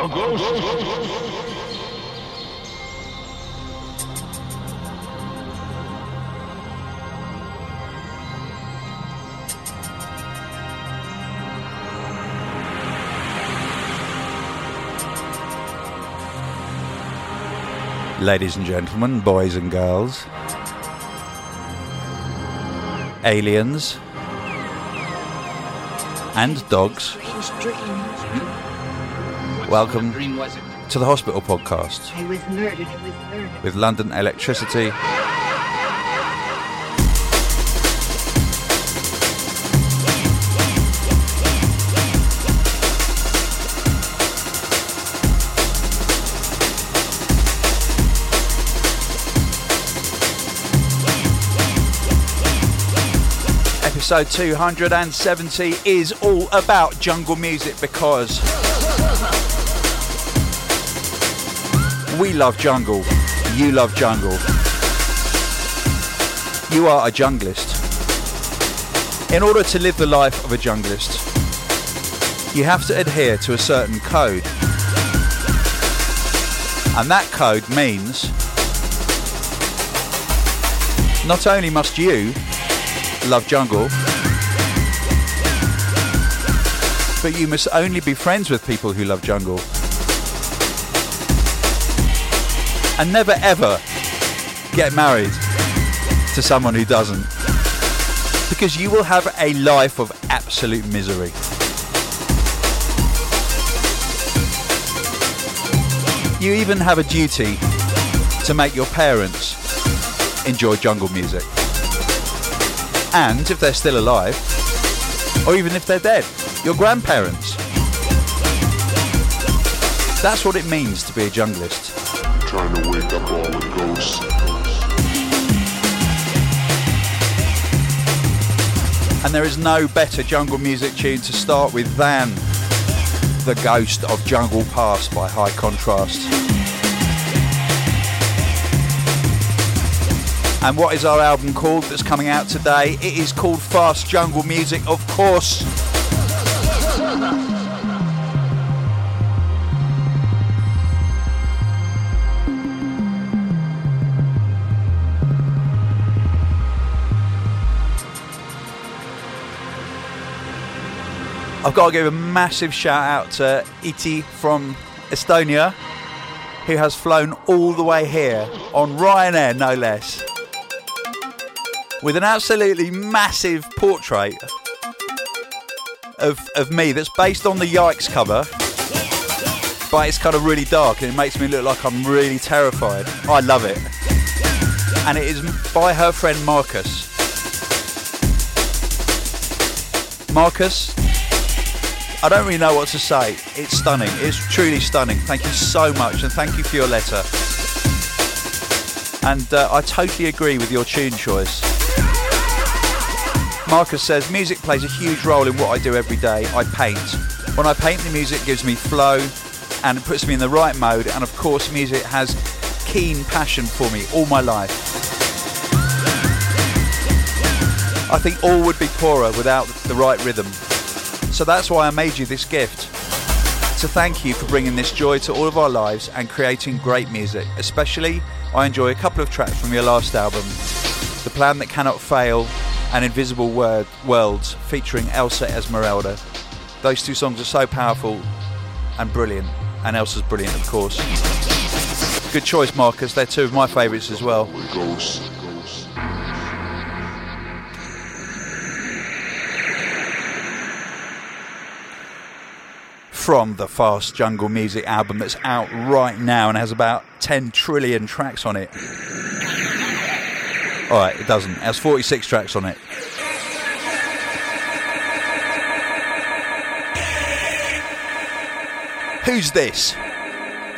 A ghost. Ladies and gentlemen, boys and girls, aliens, and dogs, welcome to the Hospital Podcast I was murdered. I was murdered. with London Elektricity. Episode 270 is all about jungle music because we love jungle, you love jungle. You are a junglist. In order to live the life of a junglist, you have to adhere to a certain code. And that code means not only must you love jungle, but you must only be friends with people who love jungle. And never ever get married to someone who doesn't. Because you will have a life of absolute misery. You even have a duty to make your parents enjoy jungle music. And if they're still alive, or even if they're dead, your grandparents. That's what it means to be a junglist. And there is no better jungle music tune to start with than The Ghost of Jungle Past by High Contrast. And what is our album called that's coming out today? It is called Fast Jungle Music, of course. I've got to give a massive shout out to Iti from Estonia, who has flown all the way here on Ryanair, no less, with an absolutely massive portrait of, of me that's based on the Yikes cover, but it's kind of really dark and it makes me look like I'm really terrified. I love it. And it is by her friend Marcus. Marcus, I don't really know what to say. It's stunning. It's truly stunning. Thank you so much, and thank you for your letter. And uh, I totally agree with your tune choice. Marcus says music plays a huge role in what I do every day. I paint. When I paint, the music gives me flow, and it puts me in the right mode. And of course, music has keen passion for me all my life. I think all would be poorer without the right rhythm. So that's why I made you this gift. To thank you for bringing this joy to all of our lives and creating great music. Especially, I enjoy a couple of tracks from your last album The Plan That Cannot Fail and Invisible Word, Worlds featuring Elsa Esmeralda. Those two songs are so powerful and brilliant, and Elsa's brilliant, of course. Good choice, Marcus. They're two of my favourites as well. From the Fast Jungle Music album that's out right now and has about 10 trillion tracks on it. Alright, it doesn't. It has 46 tracks on it. Who's this?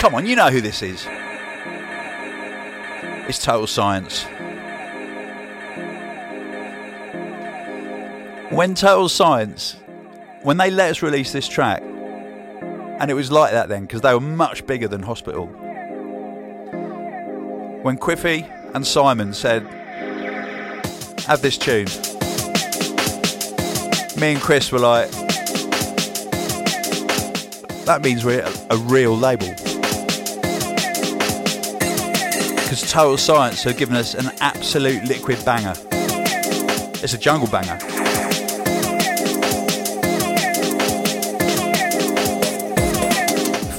Come on, you know who this is. It's Total Science. When Total Science, when they let us release this track, and it was like that then because they were much bigger than Hospital. When Quiffy and Simon said, Have this tune, me and Chris were like, that means we're a, real label. Because Total Science have given us an absolute liquid banger. It's a jungle banger.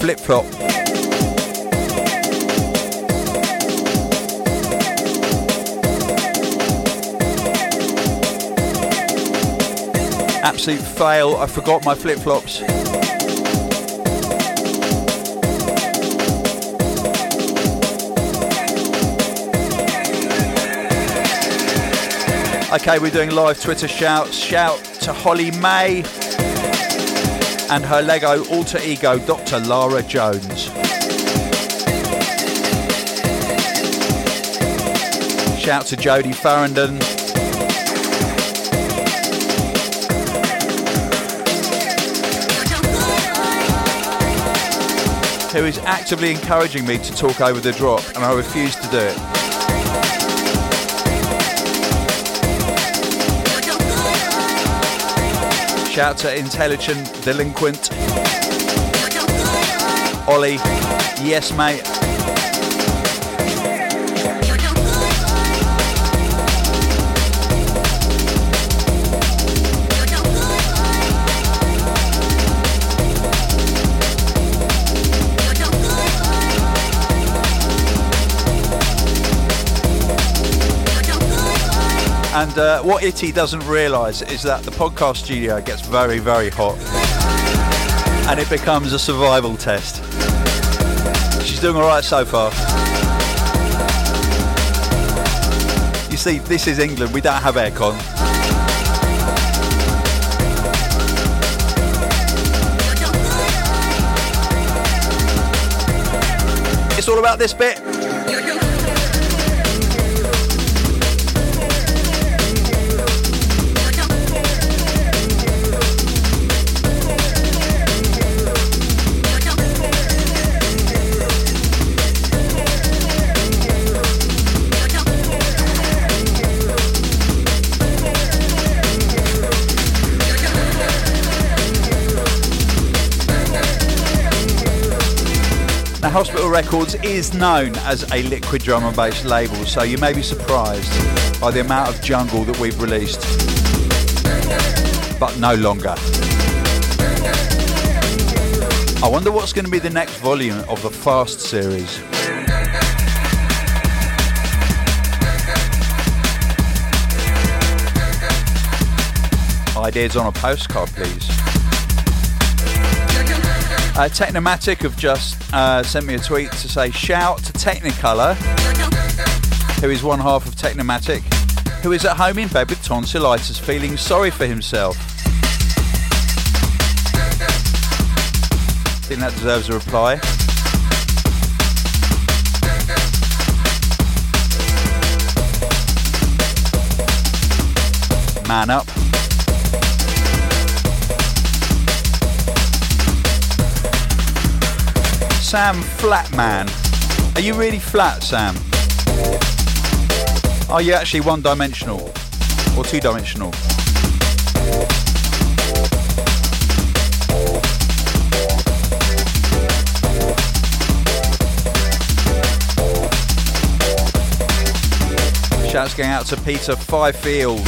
Flip flop. Absolute fail. I forgot my flip flops. Okay, we're doing live Twitter shouts. Shout to Holly May and her Lego alter ego, Dr. Lara Jones. Shout to Jodie Farrandon. Who is actively encouraging me to talk over the drop, and I refuse to do it. Shout to Intelligent Delinquent. Ollie. Yes, mate. And uh, what Itty doesn't realise is that the podcast studio gets very, very hot. And it becomes a survival test. She's doing alright so far. You see, this is England. We don't have aircon. It's all about this bit. Hospital Records is known as a liquid drum and bass label, so you may be surprised by the amount of jungle that we've released. But no longer. I wonder what's going to be the next volume of the Fast series. Ideas on a postcard, please. Uh, Technimatic have just uh, sent me a tweet to say shout to Technicolor, who is one half of Technimatic, who is at home in bed with tonsillitis, feeling sorry for himself. I think that deserves a reply. Man up. Sam Flatman. Are you really flat, Sam? Are you actually one dimensional? Or two dimensional? Shouts going out to Peter Fifield.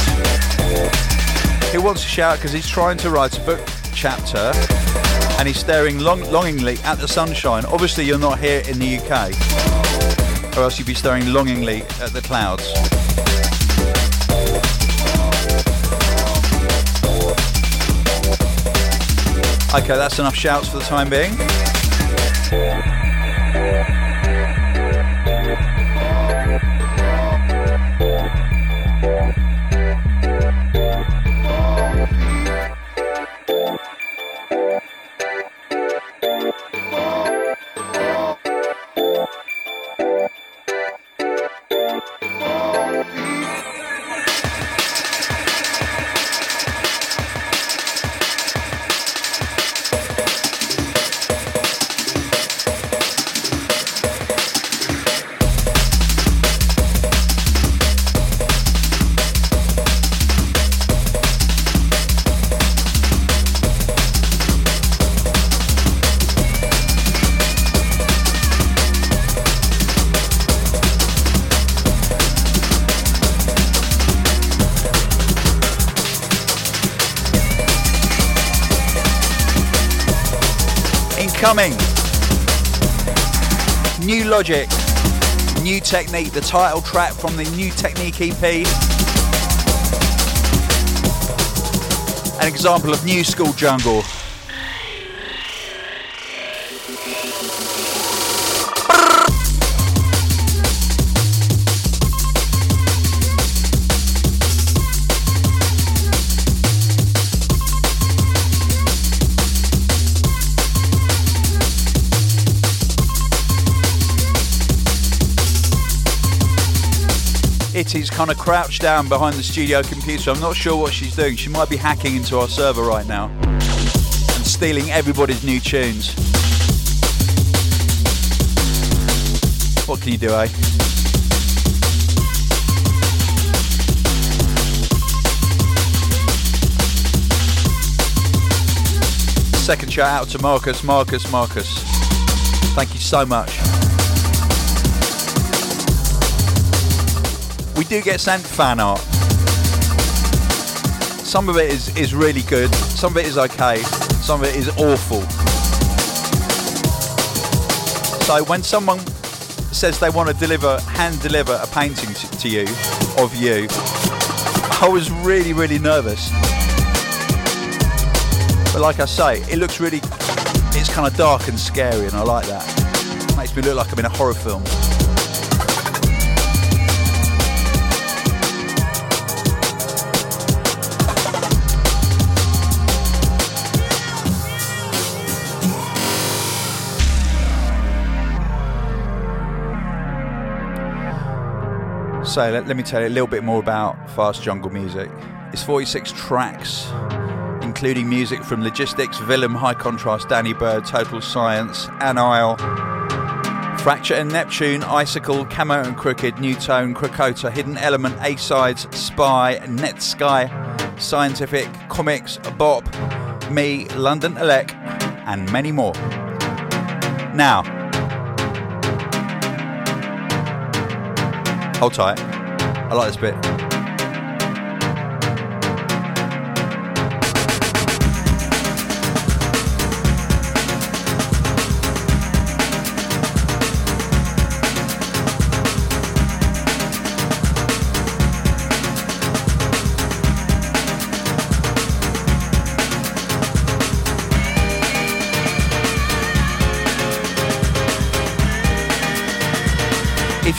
He wants to shout because he's trying to write a book chapter and he's staring long, longingly at the sunshine. Obviously, you're not here in the UK, or else you'd be staring longingly at the clouds. Okay, that's enough shouts for the time being. Technique, the title track from the New Technique EP. An example of new school jungle. Kind of crouched down behind the studio computer. I'm not sure what she's doing. She might be hacking into our server right now and stealing everybody's new tunes. What can you do, eh? Second shout out to Marcus, Marcus, Marcus. Thank you so much. We do get sent fan art. Some of it is, is really good, some of it is okay, some of it is awful. So when someone says they want to deliver, hand deliver a painting to, to you, of you, I was really, really nervous. But like I say, it looks really, it's kind of dark and scary and I like that. It Makes me look like I'm in a horror film. Let, let me tell you a little bit more about Fast Jungle Music. It's 46 tracks, including music from Logistics, Willem, High Contrast, Danny Byrd, Total Science, Anile, Fracture and Neptune, Icicle, Camo and Krooked, New Tone, Krakota, Hidden Element, A-Sides, Spy, Netsky, Scientific, Commix, Bop, Me, London Elec, and many more. Now, Hold tight. I like this bit.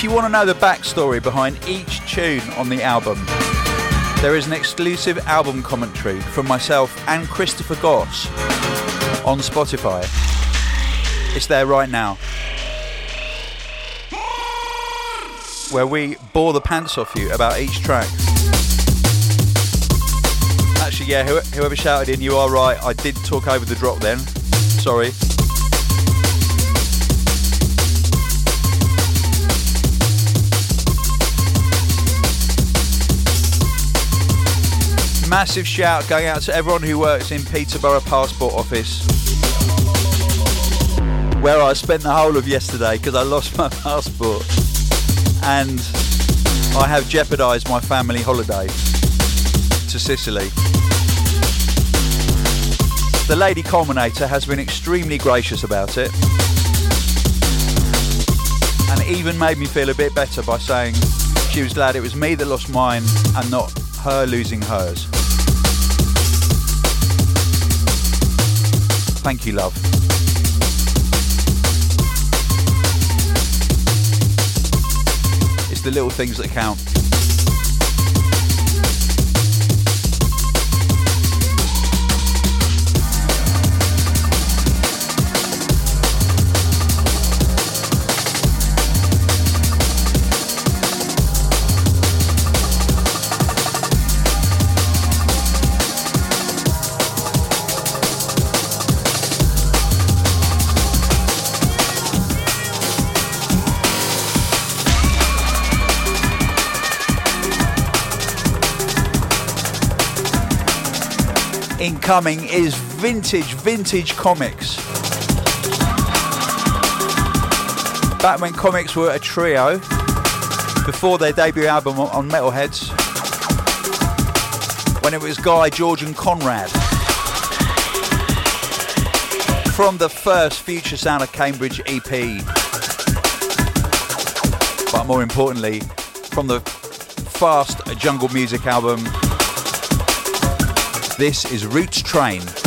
You want to know the backstory behind each tune on the album, there is an exclusive album commentary from myself and Christopher Goss on Spotify. It's there right now. Where we bore the pants off you about each track. Actually, yeah, whoever shouted in, you are right. I did talk over the drop then. Sorry. Massive shout going out to everyone who works in Peterborough Passport Office, where I spent the whole of yesterday because I lost my passport and I have jeopardised my family holiday to Sicily. The lady culminator has been extremely gracious about it and even made me feel a bit better by saying she was glad it was me that lost mine and not her losing hers. Thank you, love. It's the little things that count. Incoming is vintage, vintage Commix. Back when Commix were a trio, before their debut album on Metalheadz, when it was Guy, George, and Conrad. from the first Future Sound of Cambridge EP. But more importantly, from the Fast Jungle Music album. This is Roots Train.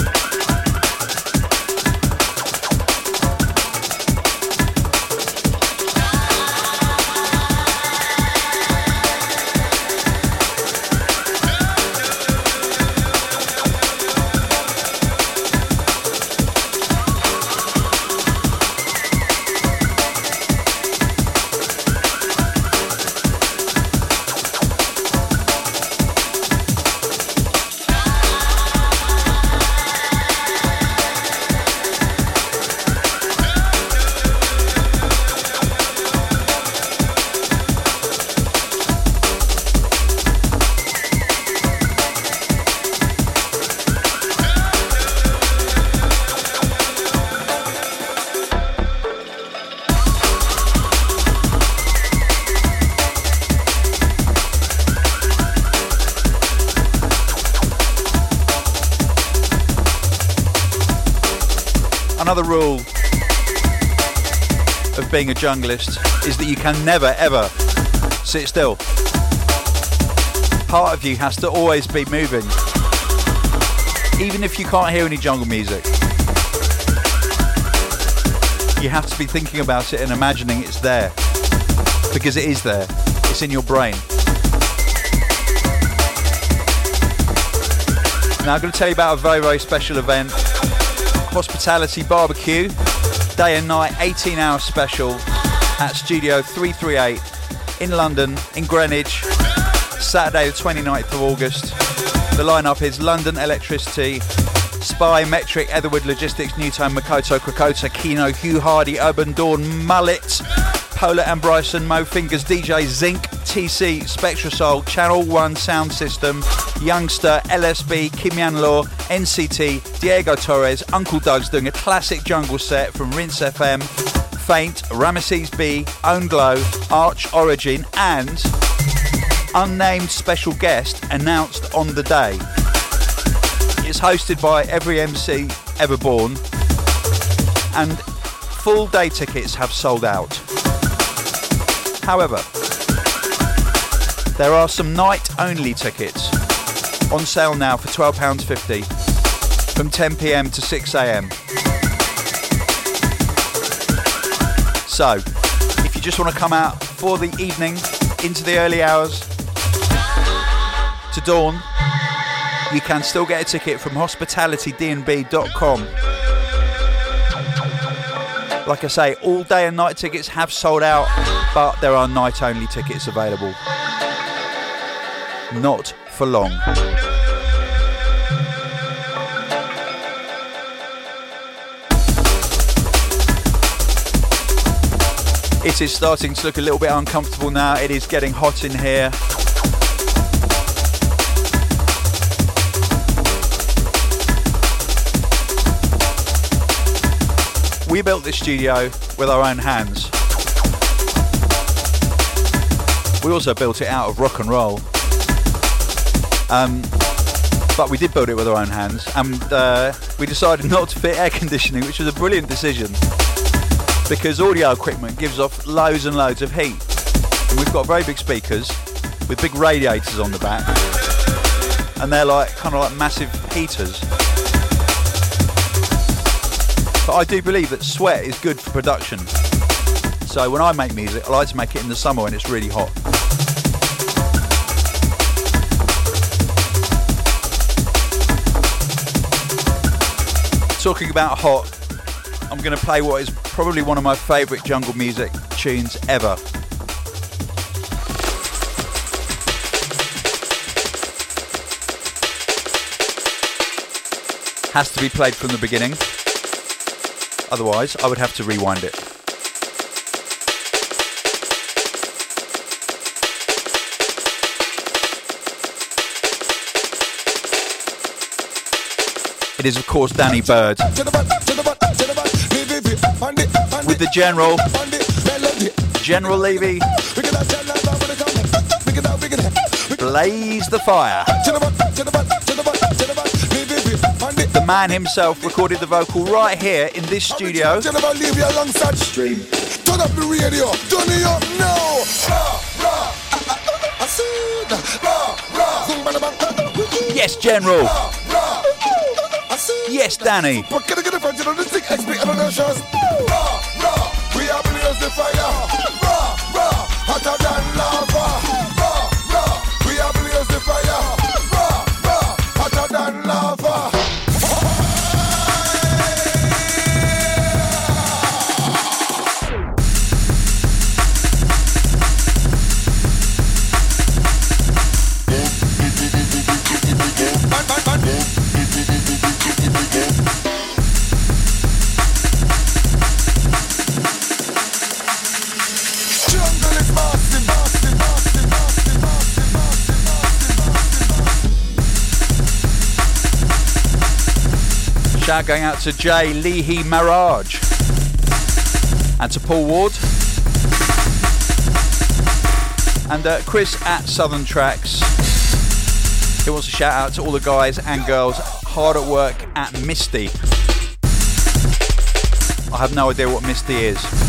Being a junglist is that you can never ever sit still. Part of you has to always be moving, even if you can't hear any jungle music. You have to be thinking about it and imagining it's there because it is there, it's in your brain. Now, I'm going to tell you about a very, very special event Hospitality Barbecue, day and night 18 hour special at Studio 338 in London, in Greenwich, Saturday the 29th of August. The lineup is London Elektricity, Spy, Metric, Etherwood Logistics, Nu:Tone, Makoto, Krakota, Kino, Hugh Hardy, Urbandawn, Mullet, Polar and Bryson, Mo Fingers, DJ Zinc, TC, Spectrasoul, Channel 1 Sound System, Youngsta, LSB, Kim Yan Law, NCT, Diego Torres, Uncle Doug's doing a classic jungle set from Rinse FM, Faint, Ramesses B, Own Glow, Arch Origin, and unnamed special guest announced on the day. It's hosted by every MC ever born, and full day tickets have sold out. However, there are some night only tickets on sale now for £12.50 from 10pm to 6am. So, if you just want to come out for the evening into the early hours to dawn, you can still get a ticket from hospitalitydnb.com. Like I say, all day and night tickets have sold out, but there are night only tickets available. Not for long. It is starting to look a little bit uncomfortable now. It is getting hot in here. We built this studio with our own hands. We also built it out of rock and roll. Um, but we did build it with our own hands, and uh, we decided not to fit air conditioning, which was a brilliant decision because audio equipment gives off loads and loads of heat. And we've got very big speakers with big radiators on the back, and they're like kind of like massive heaters. But I do believe that sweat is good for production. So when I make music, I like to make it in the summer when it's really hot. Talking about hot, I'm going to play what is probably one of my favourite jungle music tunes ever. Has to be played from the beginning. Otherwise, I would have to rewind it. It is, of course, Danny Byrd. With the General, General Levy, Blaze the Fire. The man himself recorded the vocal right here in this studio. Stream. Turn up the radio, turn it up now. Yes, General. Yes, Danny. Rah, rah, we are blaze the fire. Rah, rah, hotter Shout going out to Jay Leahy Maraj and to Paul Ward and uh, Chris at Southern Tracks. He wants to shout out to all the guys and girls hard at work at Misty. I have no idea what Misty is.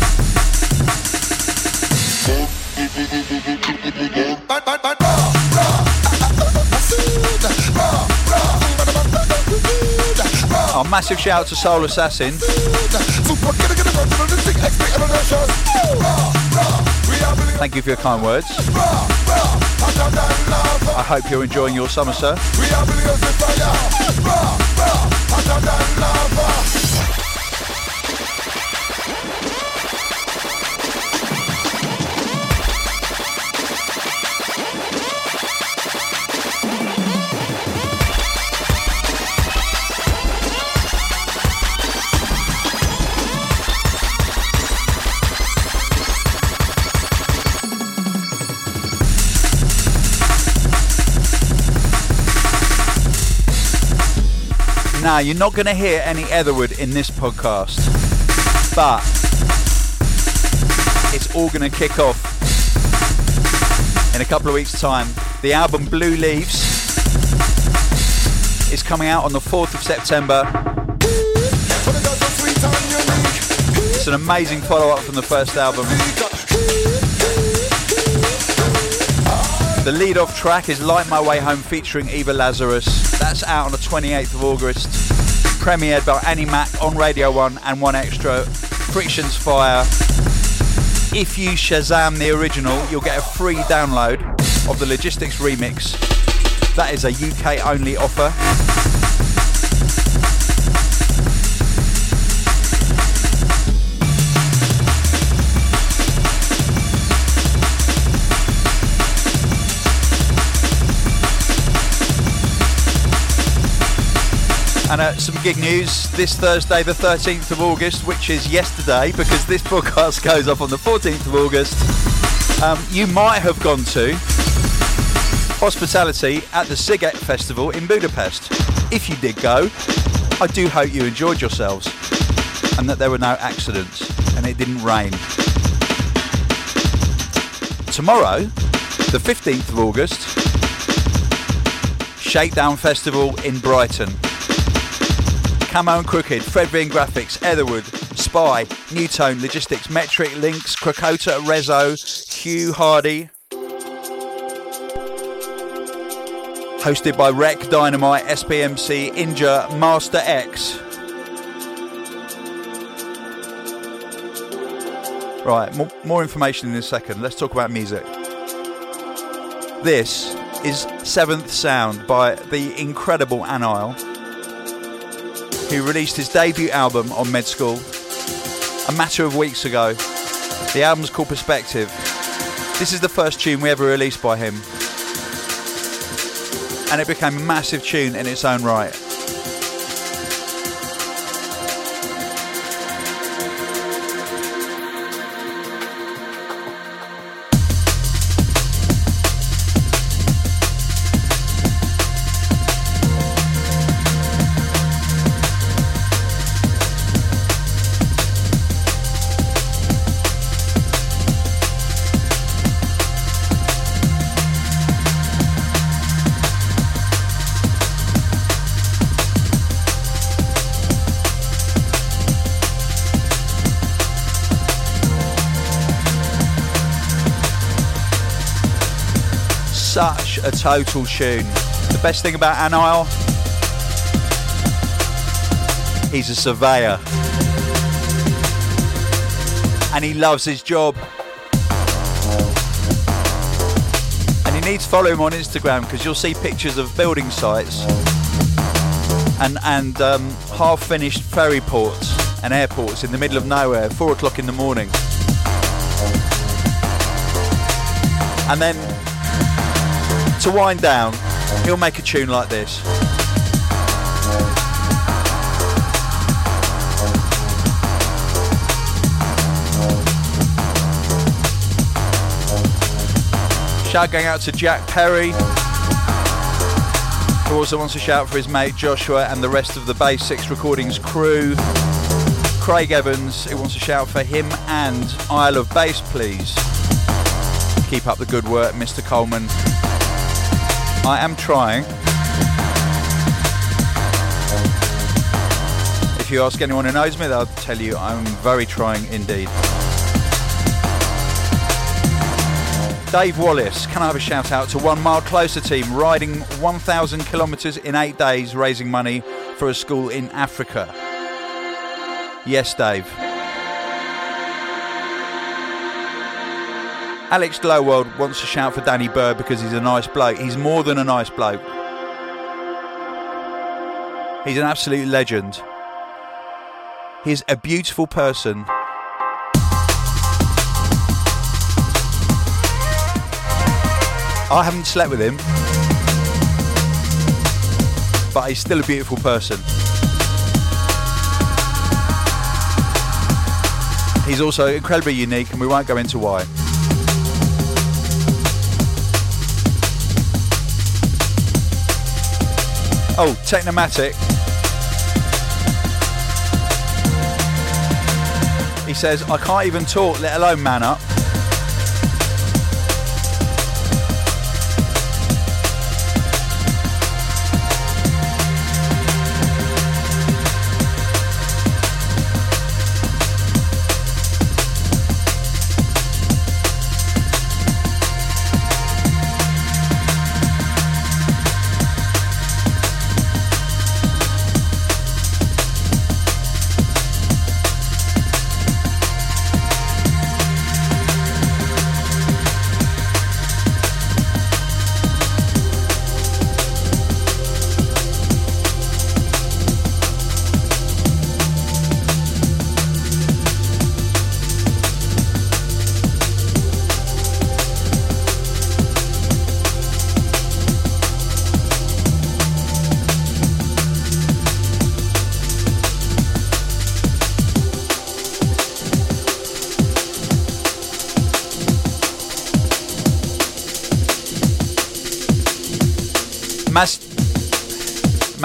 Massive shout out to Soul Assassin. Thank you for your kind words. I hope you're enjoying your summer, sir. Now, you're not going to hear any Etherwood in this podcast, but it's all going to kick off in a couple of weeks' time. The album Blue Leaves is coming out on the 4th of September. It's an amazing follow up from the first album. The lead off track is Light My Way Home featuring Eva Lazarus. That's out on the 28th of August. Premiered by Annie Mac on Radio 1 and 1 Extra. Friction's Fire. If you Shazam the original, you'll get a free download of the Logistics remix. That is a UK only offer. And uh, some gig news this Thursday, the 13th of August, which is yesterday, because this broadcast goes up on the 14th of August. Um, you might have gone to hospitality at the Sziget Festival in Budapest. If you did go, I do hope you enjoyed yourselves and that there were no accidents and it didn't rain. Tomorrow, the 15th of August, Shakedown Festival in Brighton. Camo and Krooked, Fred Vin Grafix, Etherwood, Spy, Nu:Tone, Logistics, Metric, Links, Krakota, Rezo, Hugh Hardy. Hosted by Rec, Dynamite, SPMC, Inja, Master X. Right, more, more information in a second. Let's talk about music. This is Seventh Sound by the incredible Anile who released his debut album on Med School a matter of weeks ago. The album's called Perspective. This is the first tune we ever released by him. And it became a massive tune in its own right. Total tune. The best thing about Anil, he's a surveyor. And he loves his job. And you need to follow him on Instagram because you'll see pictures of building sites and, and um, half finished ferry ports and airports in the middle of nowhere, four o'clock in the morning. And then to wind down, he'll make a tune like this. Shout going out to Jack Perry, who also wants to shout for his mate Joshua and the rest of the Base 6 Recordings crew. Craig Evans, who wants to shout for him and Isle of Bass, please. Keep up the good work, Mr. Colman. I am trying. If you ask anyone who knows me, they'll tell you I'm very trying indeed. Dave Wallace, can I have a shout out to One Mile Closer team riding 1,000 kilometres in eight days raising money for a school in Africa? Yes, Dave. Alex Glowworld wants to shout for Danny Byrd because he's a nice bloke. He's more than a nice bloke. He's an absolute legend. He's a beautiful person. I haven't slept with him, but he's still a beautiful person. He's also incredibly unique, and we won't go into why. Oh, Technimatic. He says, I can't even talk, let alone man up.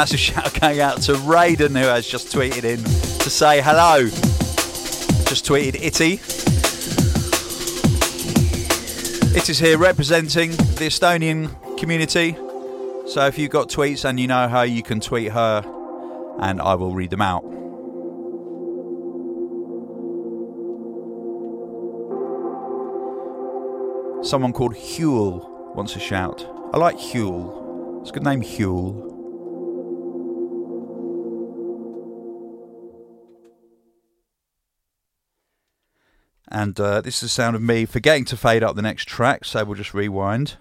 Massive shout going out to Raiden who has just tweeted in to say hello. Just tweeted Itty. It is here representing the Estonian community. So if you've got tweets and you know her, you can tweet her and I will read them out. Someone called Huel wants a shout. I like Huel. It's a good name, Huel. And uh, this is the sound of me forgetting to fade up the next track, so we'll just rewind.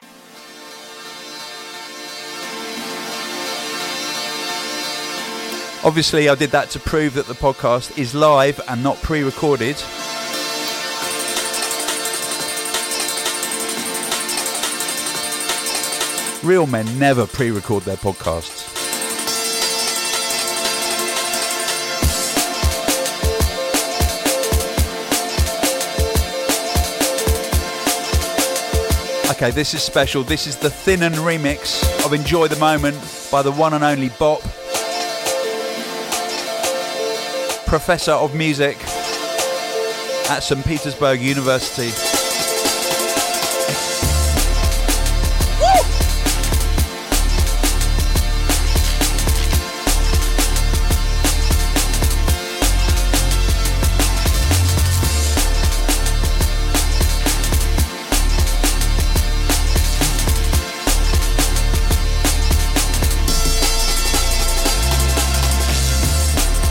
Obviously, I did that to prove that the podcast is live and not pre recorded. Real men never pre record their podcasts. Okay, this is special. This is the Thin and remix of Enjoy the Moment by the one and only Bop, Professor of Music at St. Petersburg University.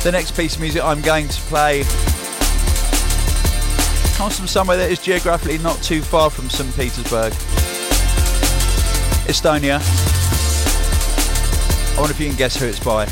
The next piece of music I'm going to play comes from somewhere that is geographically not too far from St. Petersburg. Estonia. I wonder if you can guess who it's by.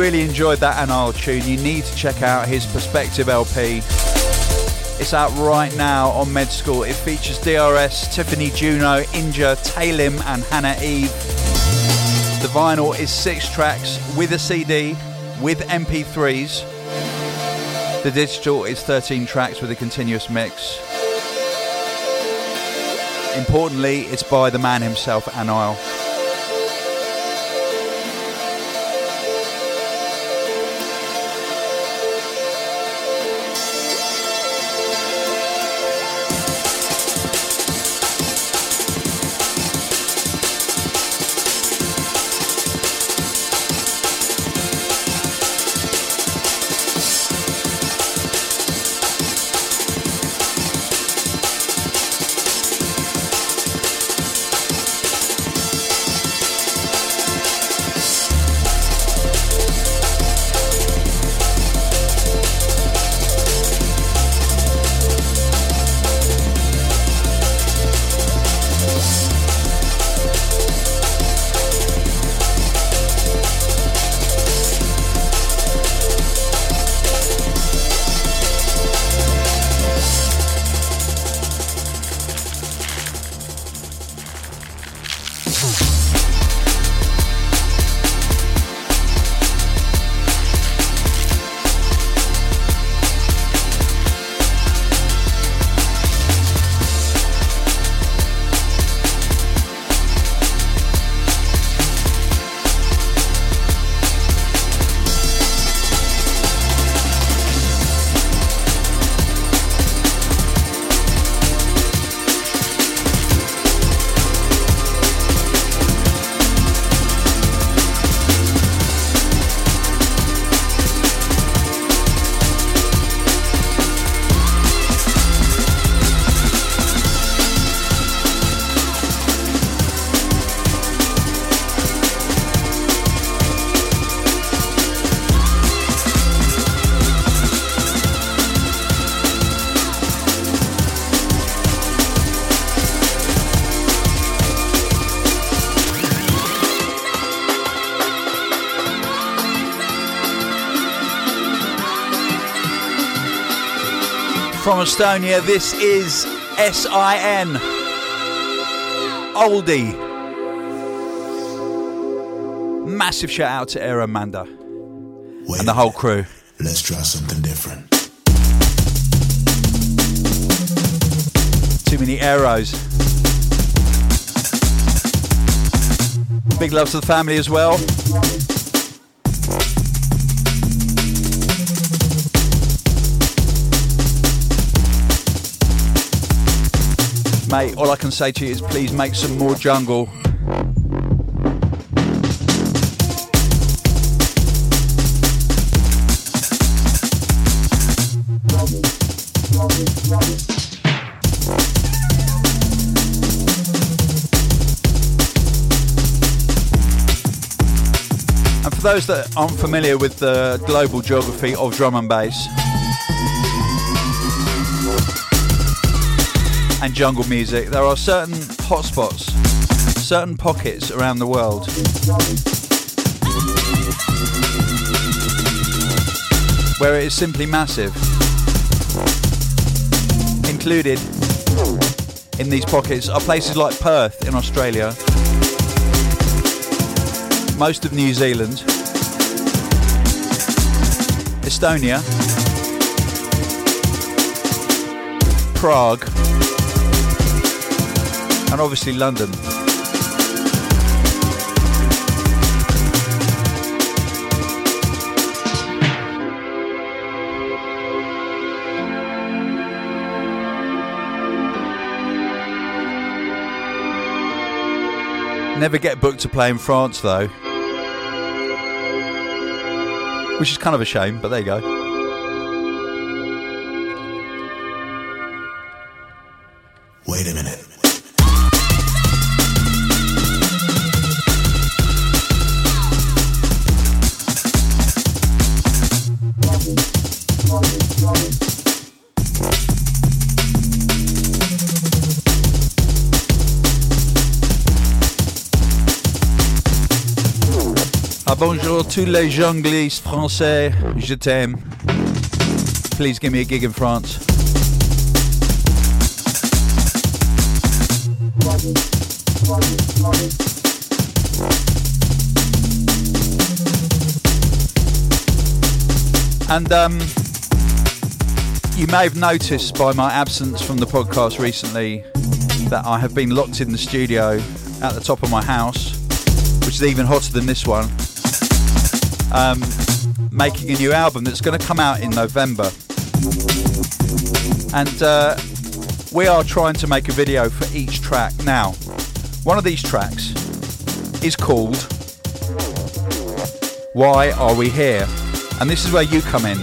Really enjoyed that Anile tune, you need to check out his Perspective LP. It's out right now on Med School. It features DRS, Tiffani Juno, Inja, Talim, and Hannah Eve. The vinyl is six tracks with a CD, with MP3s. The digital is 13 tracks with a continuous mix. Importantly, it's by the man himself, Anile. Estonia. This is SIN. Oldie. Massive shout out to Aero Manda and the whole crew. Let's try something different. Too many arrows. Big love to the family as well. Mate, all I can say to you is please make some more jungle. And for those that aren't familiar with the global geography of drum and bass, and jungle music, there are certain hotspots, certain pockets around the world. Where it is simply massive. Included in these pockets are places like Perth in Australia, most of New Zealand, Estonia, Prague, and obviously London. Never get booked to play in France though. Which is kind of a shame, but there you go. Tous les junglistes français, je t'aime. Please give me a gig in France. And um, you may have noticed by my absence from the podcast recently that I have been locked in the studio at the top of my house, which is even hotter than this one, um, making a new album that's going to come out in November. And uh, we are trying to make a video for each track. Now, one of these tracks is called Why Are We Here? And this is where you come in.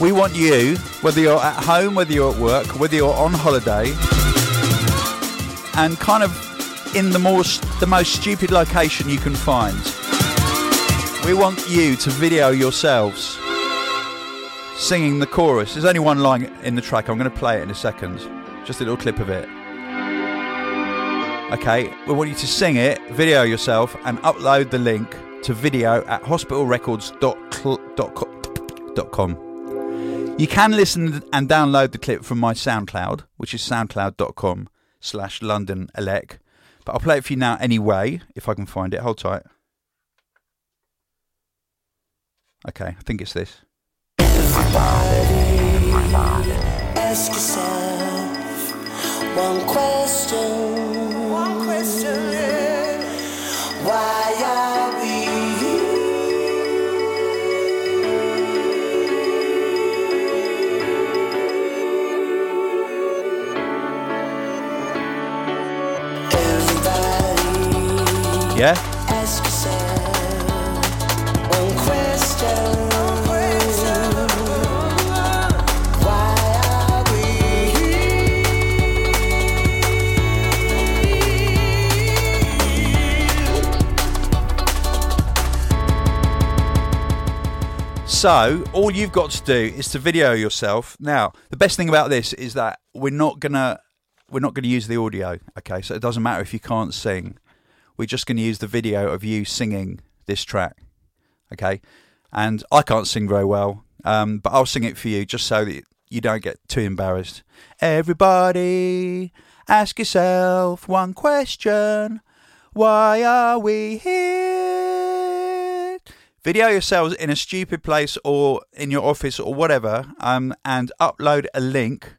We want you, whether you're at home, whether you're at work, whether you're on holiday, and kind of in the most the most stupid location you can find. We want you to video yourselves singing the chorus. There's only one line in the track. I'm going to play it in a second. Just a little clip of it. Okay, we want you to sing it, video yourself, and upload the link to video at hospitalrecords.com. You can listen and download the clip from my SoundCloud, which is soundcloud.com slash London Elec. But I'll play it for you now anyway, if I can find it. Hold tight. Okay, I think it's this. Ask yourself one question. Yeah? ask yourself one question. Why are we So all you've got to do is to video yourself. Now, the best thing about this is that we're not gonna we're not gonna use the audio. Okay, so it doesn't matter if you can't sing. We're just gonna use the video of you singing this track. Okay, and I can't sing very well, um, but I'll sing it for you just so that you don't get too embarrassed. Everybody, ask yourself one question: Why are we here? video yourselves in a stupid place or in your office or whatever um, and upload a link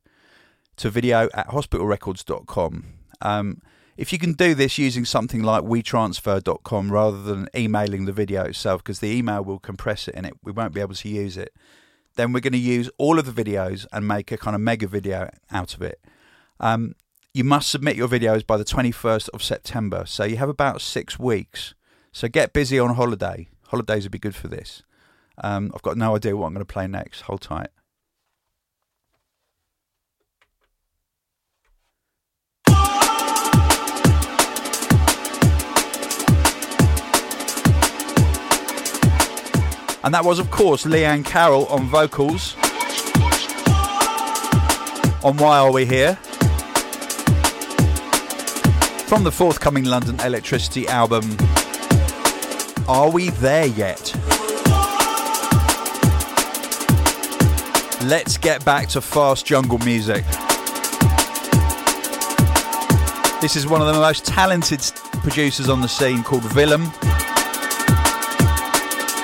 to video at hospitalrecords.com. Um, if you can do this using something like wetransfer.com rather than emailing the video itself, because the email will compress it and it, we won't be able to use it, then we're going to use all of the videos and make a kind of mega video out of it. Um, you must submit your videos by the 21st of September, so you have about six weeks. So get busy on holiday. Holidays would be good for this. Um, I've got no idea what I'm going to play next. Hold tight. And that was, of course, Leanne Carroll on vocals. On Why Are We Here? From the forthcoming London Electricity album, Are We There Yet? Let's get back to fast jungle music. This is one of the most talented producers on the scene called Willem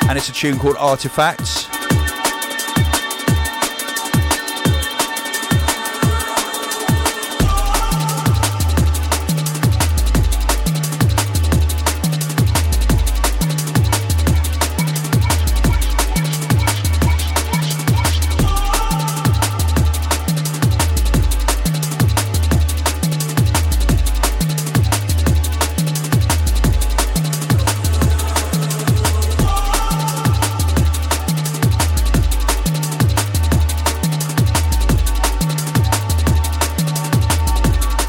and it's a tune called Artifacts.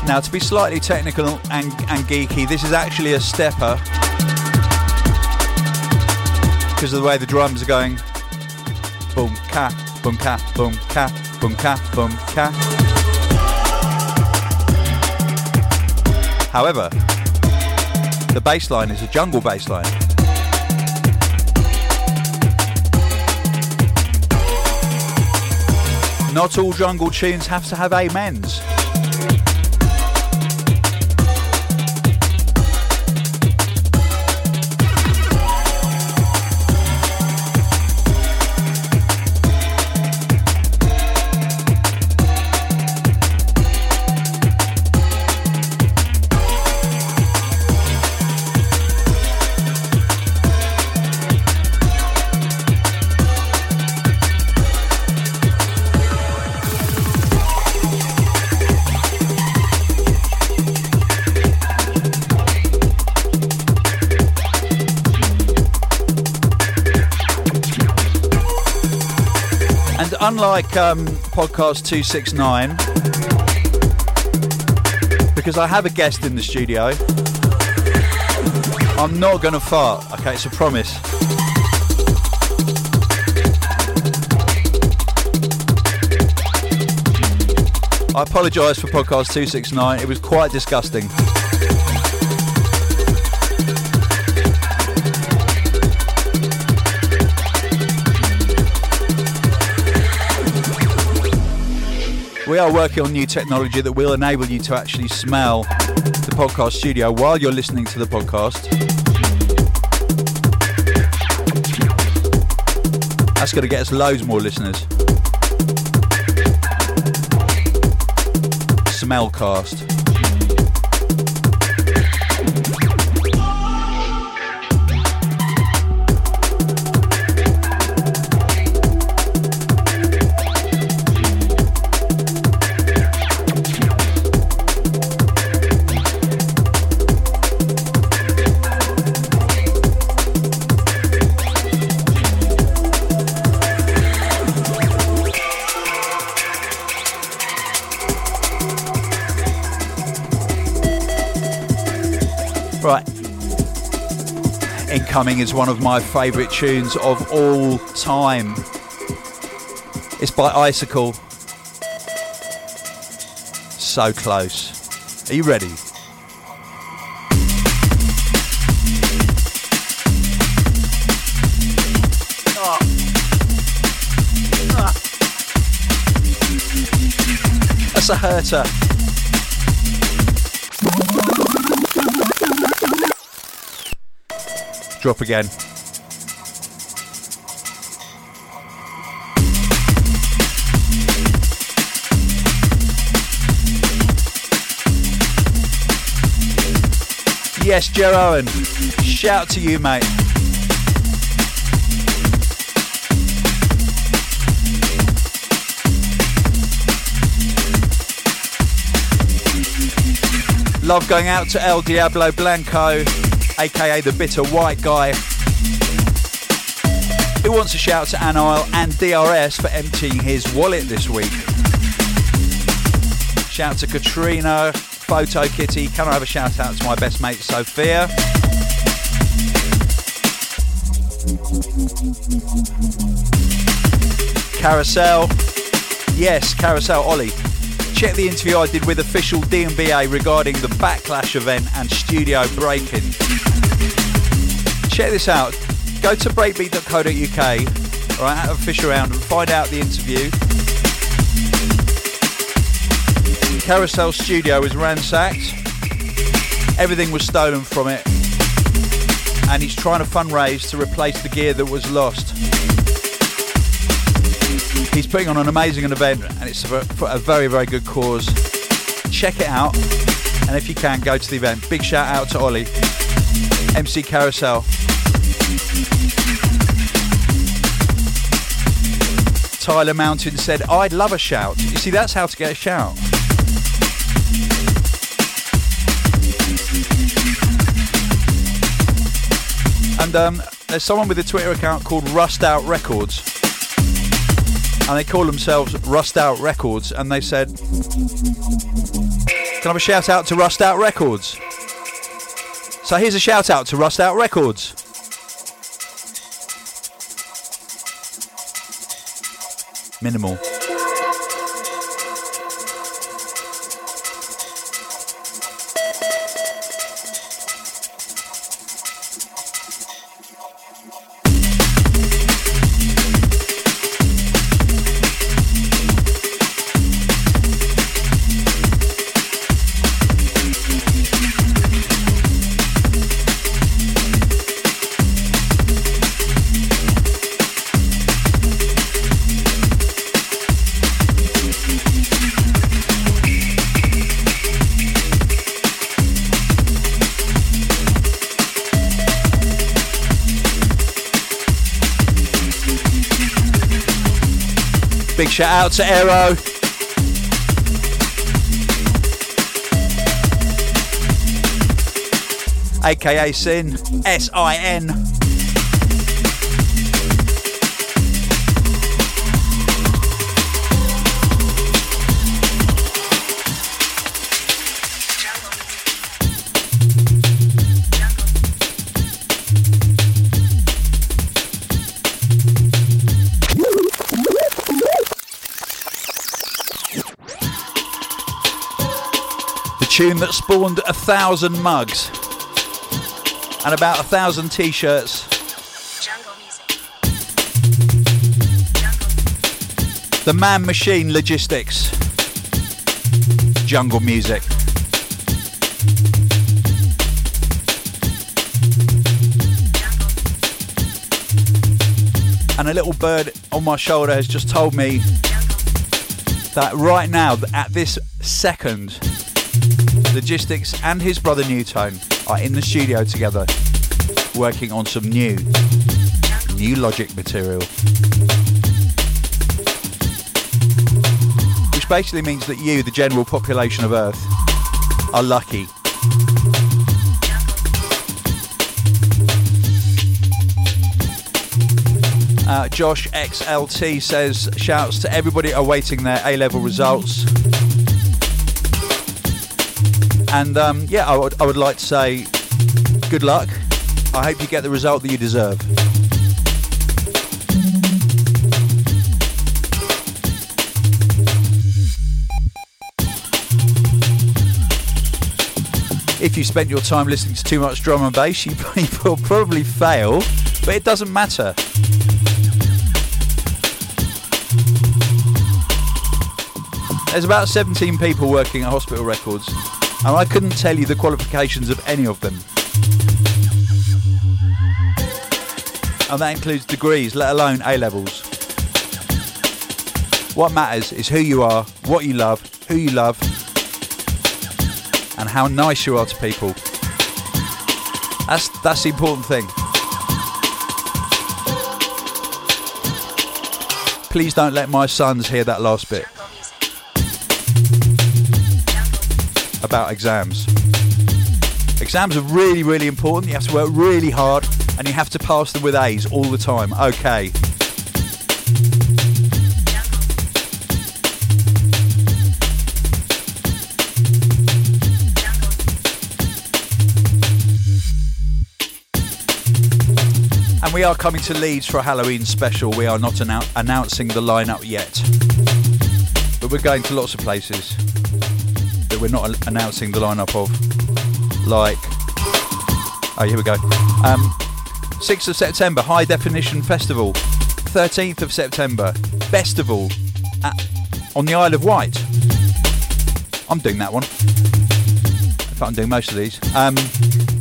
Now, to be slightly technical and, and geeky, this is actually a stepper because of the way the drums are going. Boom, ka, boom, ka, boom, ka, boom, ka, boom, ka. However, the bass line is a jungle bass line. Not all jungle tunes have to have amens. Unlike um, podcast 269, because I have a guest in the studio, I'm not going to fart. Okay, it's a promise. I apologise for podcast 269. It was quite disgusting. We are working on new technology that will enable you to actually smell the podcast studio while you're listening to the podcast. That's going to get us loads more listeners. Smellcast. Incoming is one of my favourite tunes of all time. It's by Icicle. So close. Are you ready? That's a hurter. Drop again. Yes, Joe Owen. Shout to you, mate. Love going out to El Diablo Blanco, aka the bitter white guy, who wants a shout out to Anile and DRS for emptying his wallet this week. Shout out to Katrina, Photo Kitty. Can I have a shout out to my best mate Sophia? Carousel. Yes, Carousel Ollie. Check the interview I did with official DMBA regarding the Backlash event and studio break-in. Check this out. Go to breakbeat.co.uk, alright, have a fish around and find out the interview. Carousel Studio was ransacked. Everything was stolen from it. And he's trying to fundraise to replace the gear that was lost. He's putting on an amazing event and it's for a very, very good cause. Check it out. And if you can, go to the event. Big shout out to Ollie. MC Carousel. Tyler Mountain said, I'd love a shout. You see, that's how to get a shout. And um, there's someone with a Twitter account called Rust Out Records. And they call themselves Rust Out Records. And they said, Can I have a shout out to Rust Out Records? So here's a shout out to Rust Out Records. Minimal. Shout out to Aero. AKA Sin. S I N. tune that spawned a thousand mugs and about a thousand t shirts. The Man Machine Logistics. Jungle music. And a little bird on my shoulder has just told me that right now, at this second, Logistics and his brother Nu:Tone are in the studio together working on some new, NuLogic material. Which basically means that you, the general population of Earth, are lucky. Uh, Josh XLT says, shouts to everybody awaiting their A level results. And um, yeah, I would, I would like to say good luck. I hope you get the result that you deserve. If you spent your time listening to too much drum and bass, you, will probably fail, but it doesn't matter. There's about 17 people working at Hospital Records, and I couldn't tell you the qualifications of any of them. And that includes degrees, let alone A levels. What matters is who you are, what you love, who you love, and how nice you are to people. That's that's the important thing. Please don't let my sons hear that last bit about exams. Exams are really, really important. You have to work really hard and you have to pass them with A's all the time. Okay. And we are coming to Leeds for a Halloween special. We are not annou- announcing the lineup yet. But we're going to lots of places we're not announcing the lineup of. Like, oh, here we go. Um, 6th of September, High Definition Festival. 13th of September, Bestival at, on the Isle of Wight. I'm doing that one. In fact, I'm doing most of these. Um,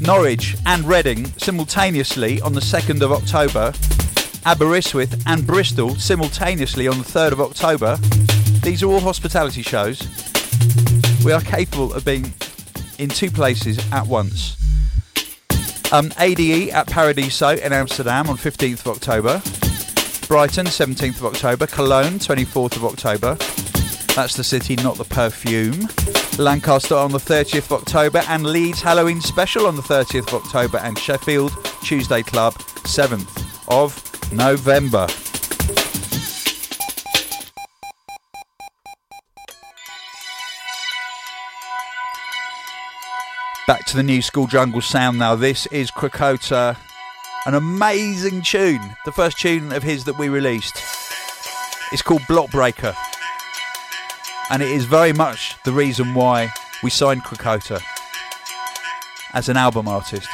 Norwich and Reading simultaneously on the 2nd of October. Aberystwyth and Bristol simultaneously on the 3rd of October. These are all hospitality shows. We are capable of being in two places at once. Um, ADE at Paradiso in Amsterdam on 15th of October. Brighton, 17th of October. Cologne, 24th of October. That's the city, not the perfume. Lancaster on the 30th of October. And Leeds Halloween Special on the 30th of October. And Sheffield Tuesday Club, 7th of November. Back to the new school jungle sound now. This is Krakota, an amazing tune. The first tune of his that we released. It's called Block Breaker. And it is very much the reason why we signed Krakota as an album artist.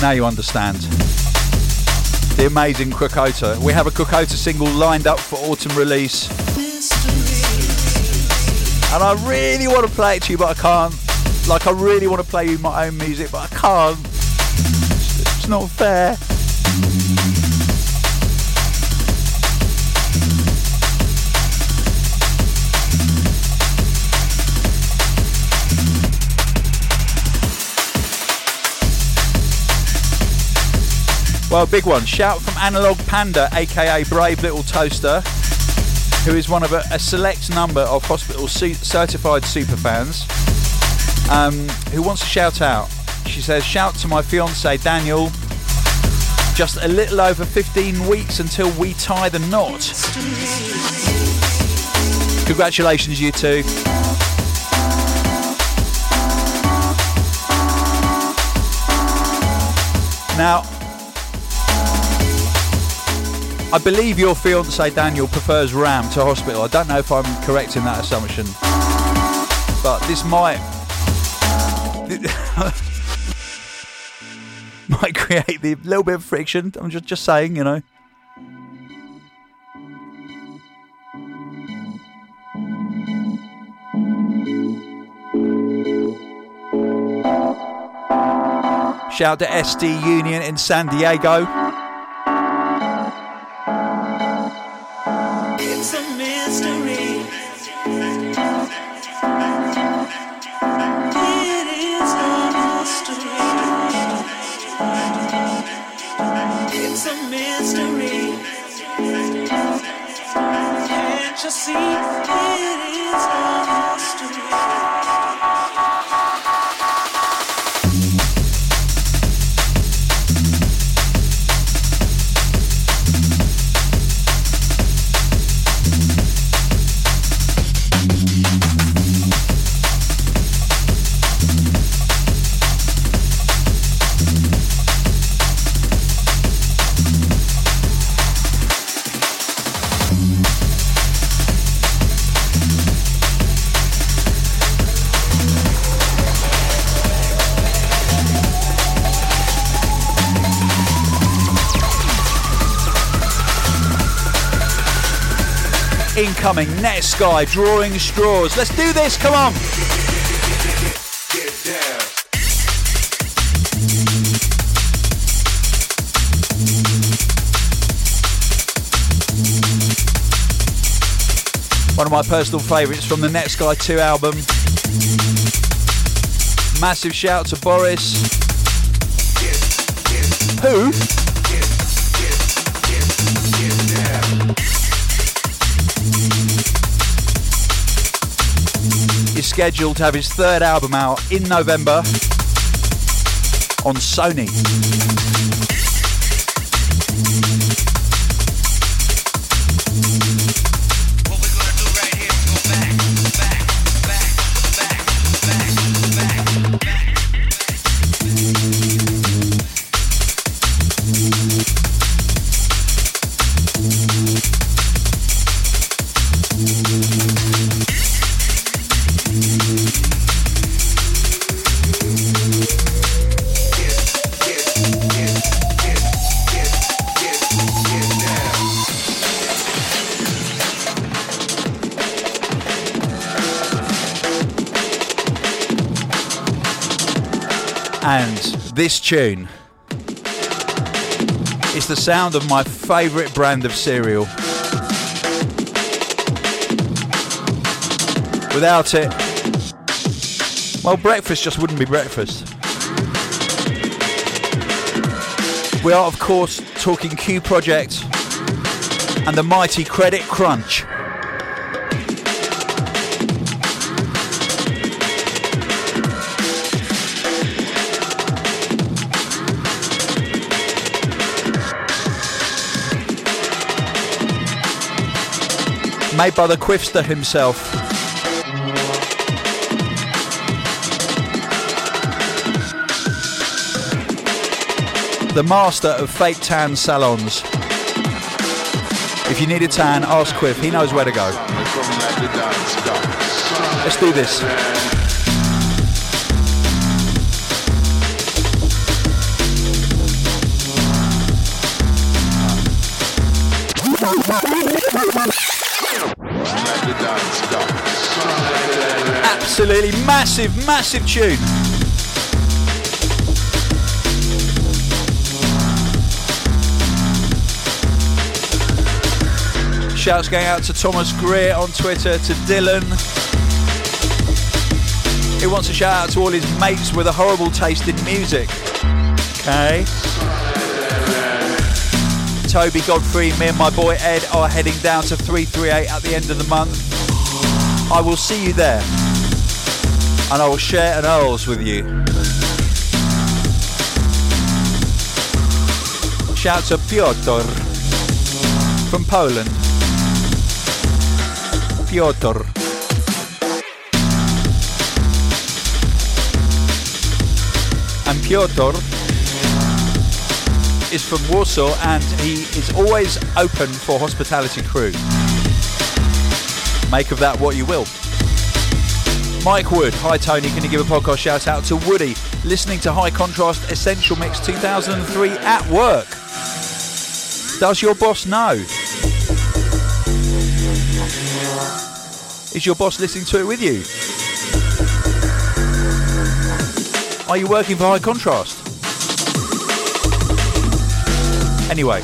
Now you understand. The amazing Krakota. We have a Krakota single lined up for autumn release. And I really want to play it to you, but I can't. Like, I really want to play you my own music, but I can't. It's not fair. Well, big one. Shout from Analog Panda, aka Brave Little Toaster, who is one of a, a select number of hospital su- certified super fans, um, who wants to shout out. She says, Shout to my fiance Daniel. Just a little over 15 weeks until we tie the knot. Congratulations, you two. Now, I believe your fiance Daniel prefers Ram to hospital. I don't know if I'm correct in that assumption, but this might might create the little bit of friction. I'm just just saying, you know. Shout to SD Union in San Diego. Incoming Netsky drawing straws. Let's do this. Come on. One of my personal favourites from the Netsky 2 album. Massive shout to Boris. Who? Scheduled to have his third album out in November on Sony. Tune is the sound of my favourite brand of cereal. Without it, well, breakfast just wouldn't be breakfast. We are, of course, talking Q Project and the mighty Credit Crunch. Made by the Quifster himself. The master of fake tan salons. If you need a tan, ask Quiff. He knows where to go. Let's do this. Absolutely massive, massive tune. Shouts going out to Thomas Greer on Twitter, to Dylan. He wants to shout out to all his mates with a horrible taste in music. Okay. Toby Godfrey, me and my boy Ed are heading down to 338 at the end of the month. I will see you there. And I will share an Earls with you. Shout to Piotr from Poland. Piotr. And Piotr is from Warsaw and he is always open for hospitality crew. Make of that what you will. Mike Wood, hi Tony, can you give a podcast shout out to Woody, listening to High Contrast Essential Mix 2003 at work? Does your boss know? Is your boss listening to it with you? Are you working for High Contrast? Anyway.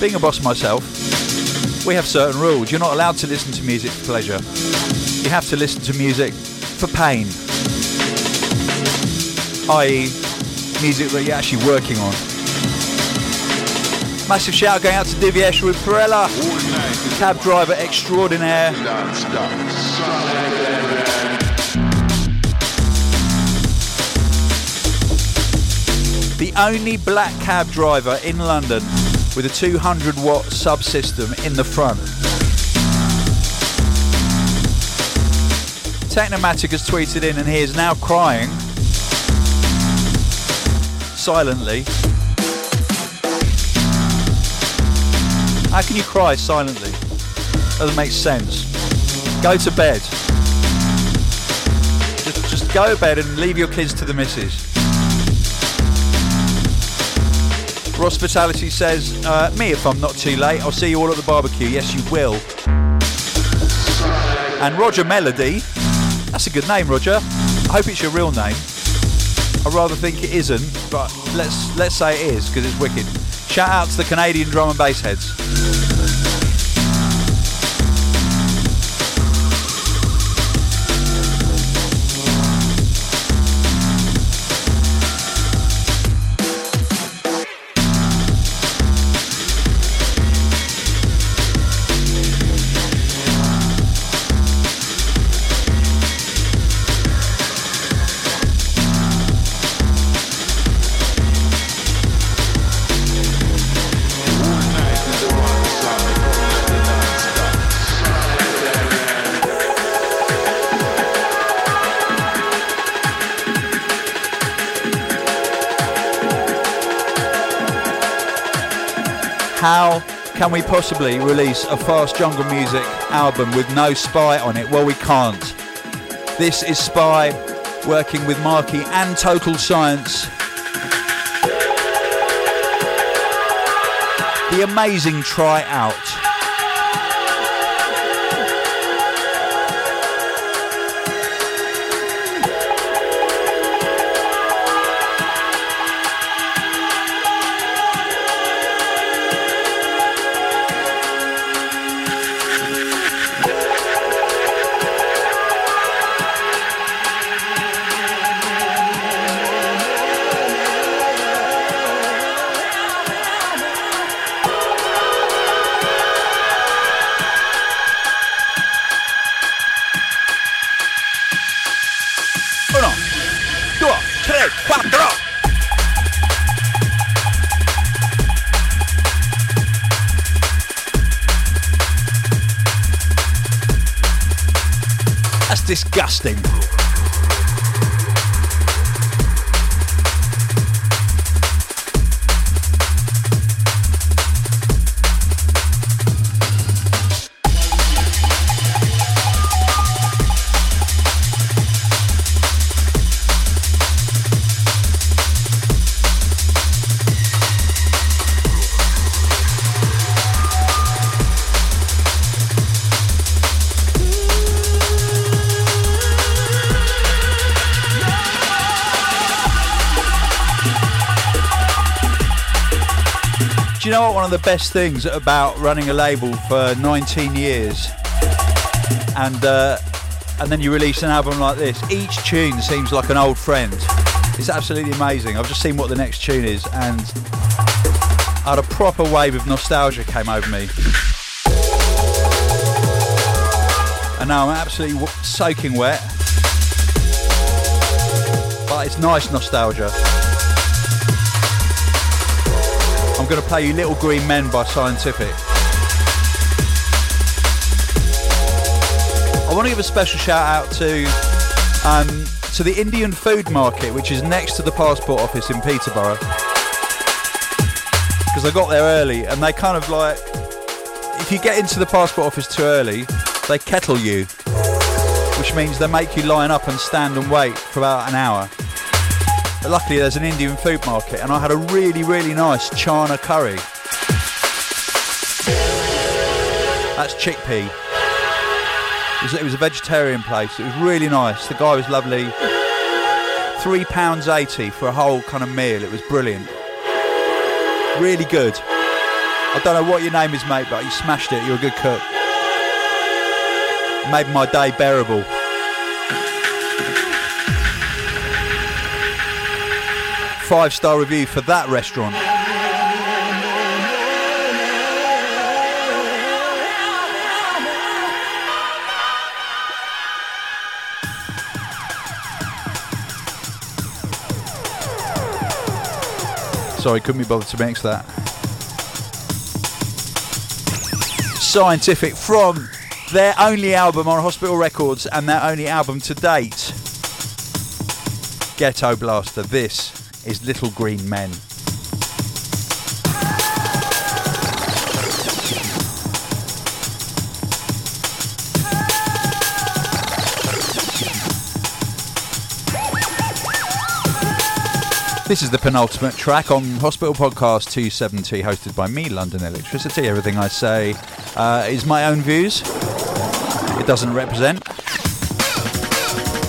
Being a boss myself, we have certain rules. You're not allowed to listen to music for pleasure. You have to listen to music for pain. I.e., music that you're actually working on. Massive shout going out to Divyesh with Perella, cab driver extraordinaire. The only black cab driver in London with a 200 watt subsystem in the front. Technimatic has tweeted in and he is now crying silently. How can you cry silently? Doesn't make sense. Go to bed. Just, just go to bed and leave your kids to the missus. Ross Vitality says, uh, me if I'm not too late, I'll see you all at the barbecue. Yes, you will. And Roger Melody, that's a good name, Roger. I hope it's your real name. I rather think it isn't, but let's let's say it is because it's wicked. Shout out to the Canadian drum and bass heads. Can we possibly release a fast jungle music album with no Spy on it? Well, we can't. This is Spy working with Marky and Total Science. The amazing Try Out. Disgusting. Of the best things about running a label for 19 years, and uh, and then you release an album like this. Each tune seems like an old friend. It's absolutely amazing. I've just seen what the next tune is, and I had a proper wave of nostalgia came over me. And now I'm absolutely soaking wet, but it's nice nostalgia. Going to play you Little Green Men by Scientific. I want to give a special shout out to um, to the Indian Food Market, which is next to the passport office in Peterborough. Because I got there early, and they kind of like, if you get into the passport office too early, they kettle you, which means they make you line up and stand and wait for about an hour. But luckily, there's an Indian food market, and I had a really, really nice chana curry. That's chickpea. It was, it was a vegetarian place. It was really nice. The guy was lovely. Three pounds eighty for a whole kind of meal. It was brilliant. Really good. I don't know what your name is, mate, but you smashed it. You're a good cook. Made my day bearable. Five star review for that restaurant. Sorry, couldn't be bothered to mix that. Scientific from their only album on Hospital Records and their only album to date. Ghetto Blaster. This is Little Green Men. This is the penultimate track on Hospital Podcast 270, hosted by me, London Elektricity. Everything I say uh, is my own views. It doesn't represent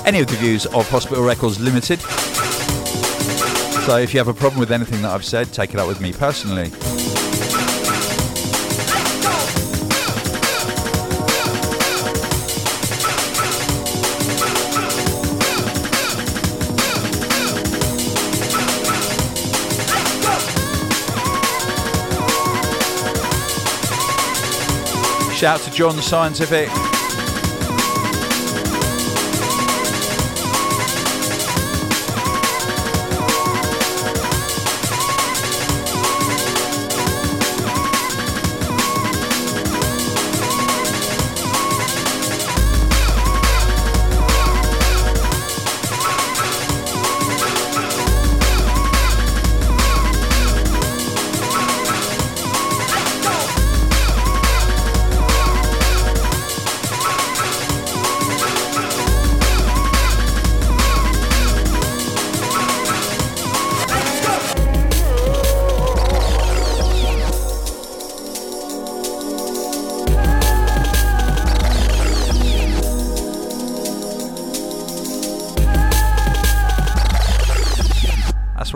any of the views of Hospital Records Limited. So if you have a problem with anything that I've said, take it up with me personally. Shout out to John Scientific.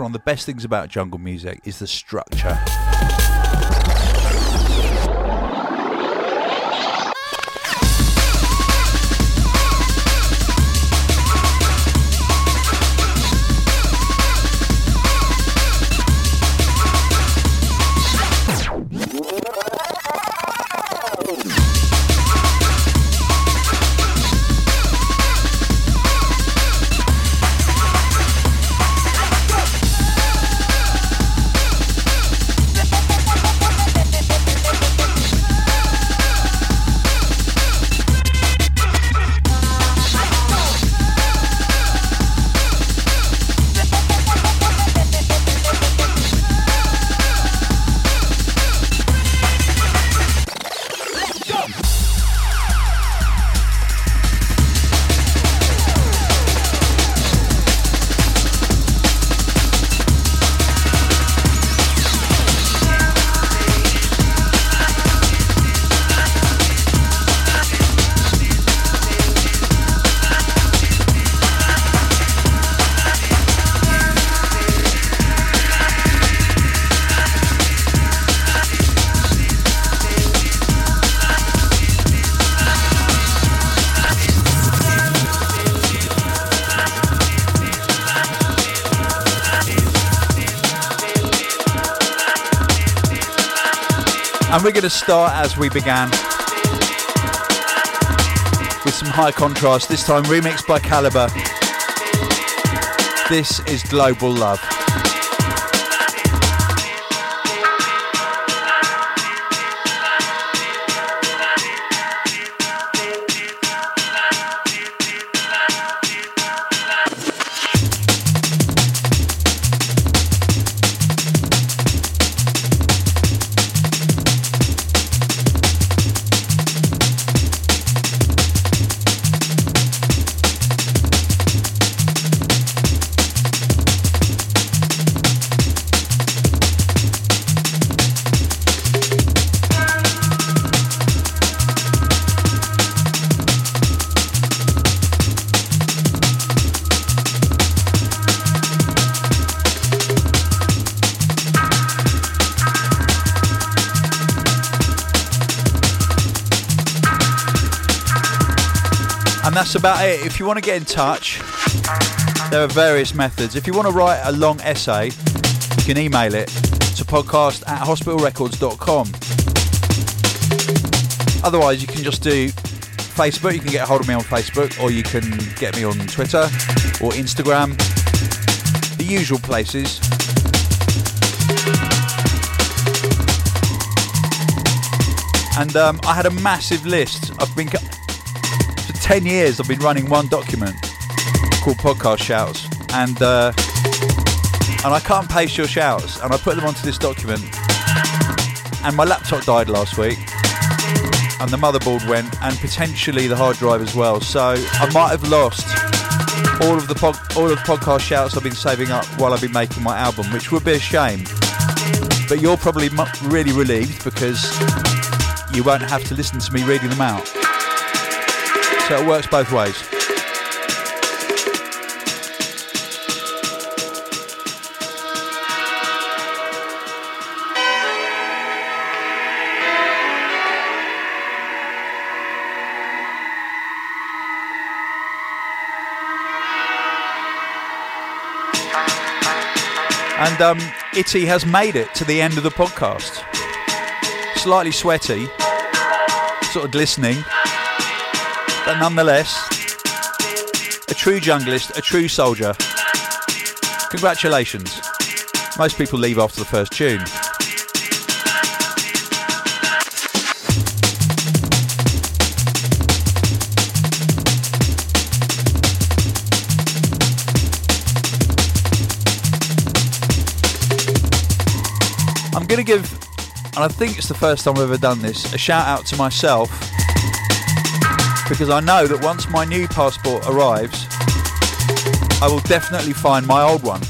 One of the best things about jungle music is the structure. Start as we began with some high contrast, this time remixed by Calibre. This is Global Love. About it. If you want to get in touch, there are various methods. If you want to write a long essay, you can email it to podcast at hospitalrecords.com. Otherwise, you can just do Facebook. You can get a hold of me on Facebook, or you can get me on Twitter or Instagram, the usual places. And um, I had a massive list. I've been for ten years. I've been running one document called Podcast Shouts, and uh, and I can't paste your shouts, and I put them onto this document. And my laptop died last week, and the motherboard went, and potentially the hard drive as well. So I might have lost all of the all of the podcast shouts I've been saving up while I've been making my album, which would be a shame. But you're probably really relieved because you won't have to listen to me reading them out. So it works both ways. And um, Itty has made it to the end of the podcast. Slightly sweaty, sort of glistening, but nonetheless, a true junglist, a true soldier. Congratulations. Most people leave after the first tune. I'm going to give, and I think it's the first time I've ever done this, a shout out to myself because I know that once my new passport arrives, I will definitely find my old one.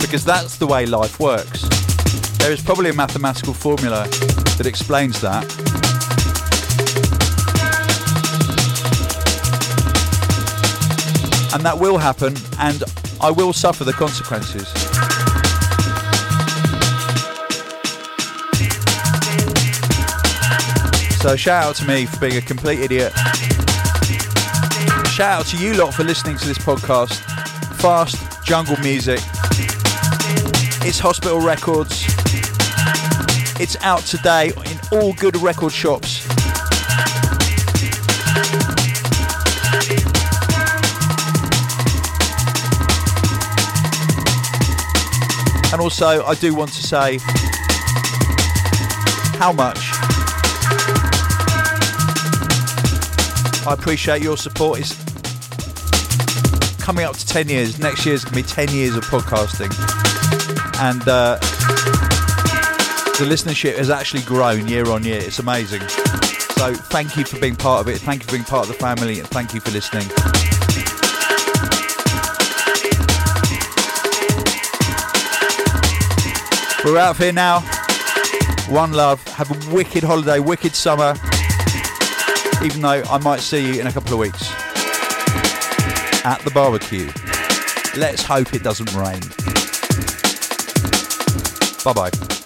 Because that's the way life works. There is probably a mathematical formula that explains that. And that will happen, and I will suffer the consequences. So shout out to me for being a complete idiot. Shout out to you lot for listening to this podcast. Fast jungle music. It's Hospital Records. It's out today in all good record shops. And also, I do want to say how much I appreciate your support. It's coming up to 10 years. Next year is going to be 10 years of podcasting. And uh, the listenership has actually grown year on year. It's amazing. So thank you for being part of it. Thank you for being part of the family. And thank you for listening. We're out of here now. One love. Have a wicked holiday, wicked summer even though I might see you in a couple of weeks at the barbecue. Let's hope it doesn't rain. Bye bye.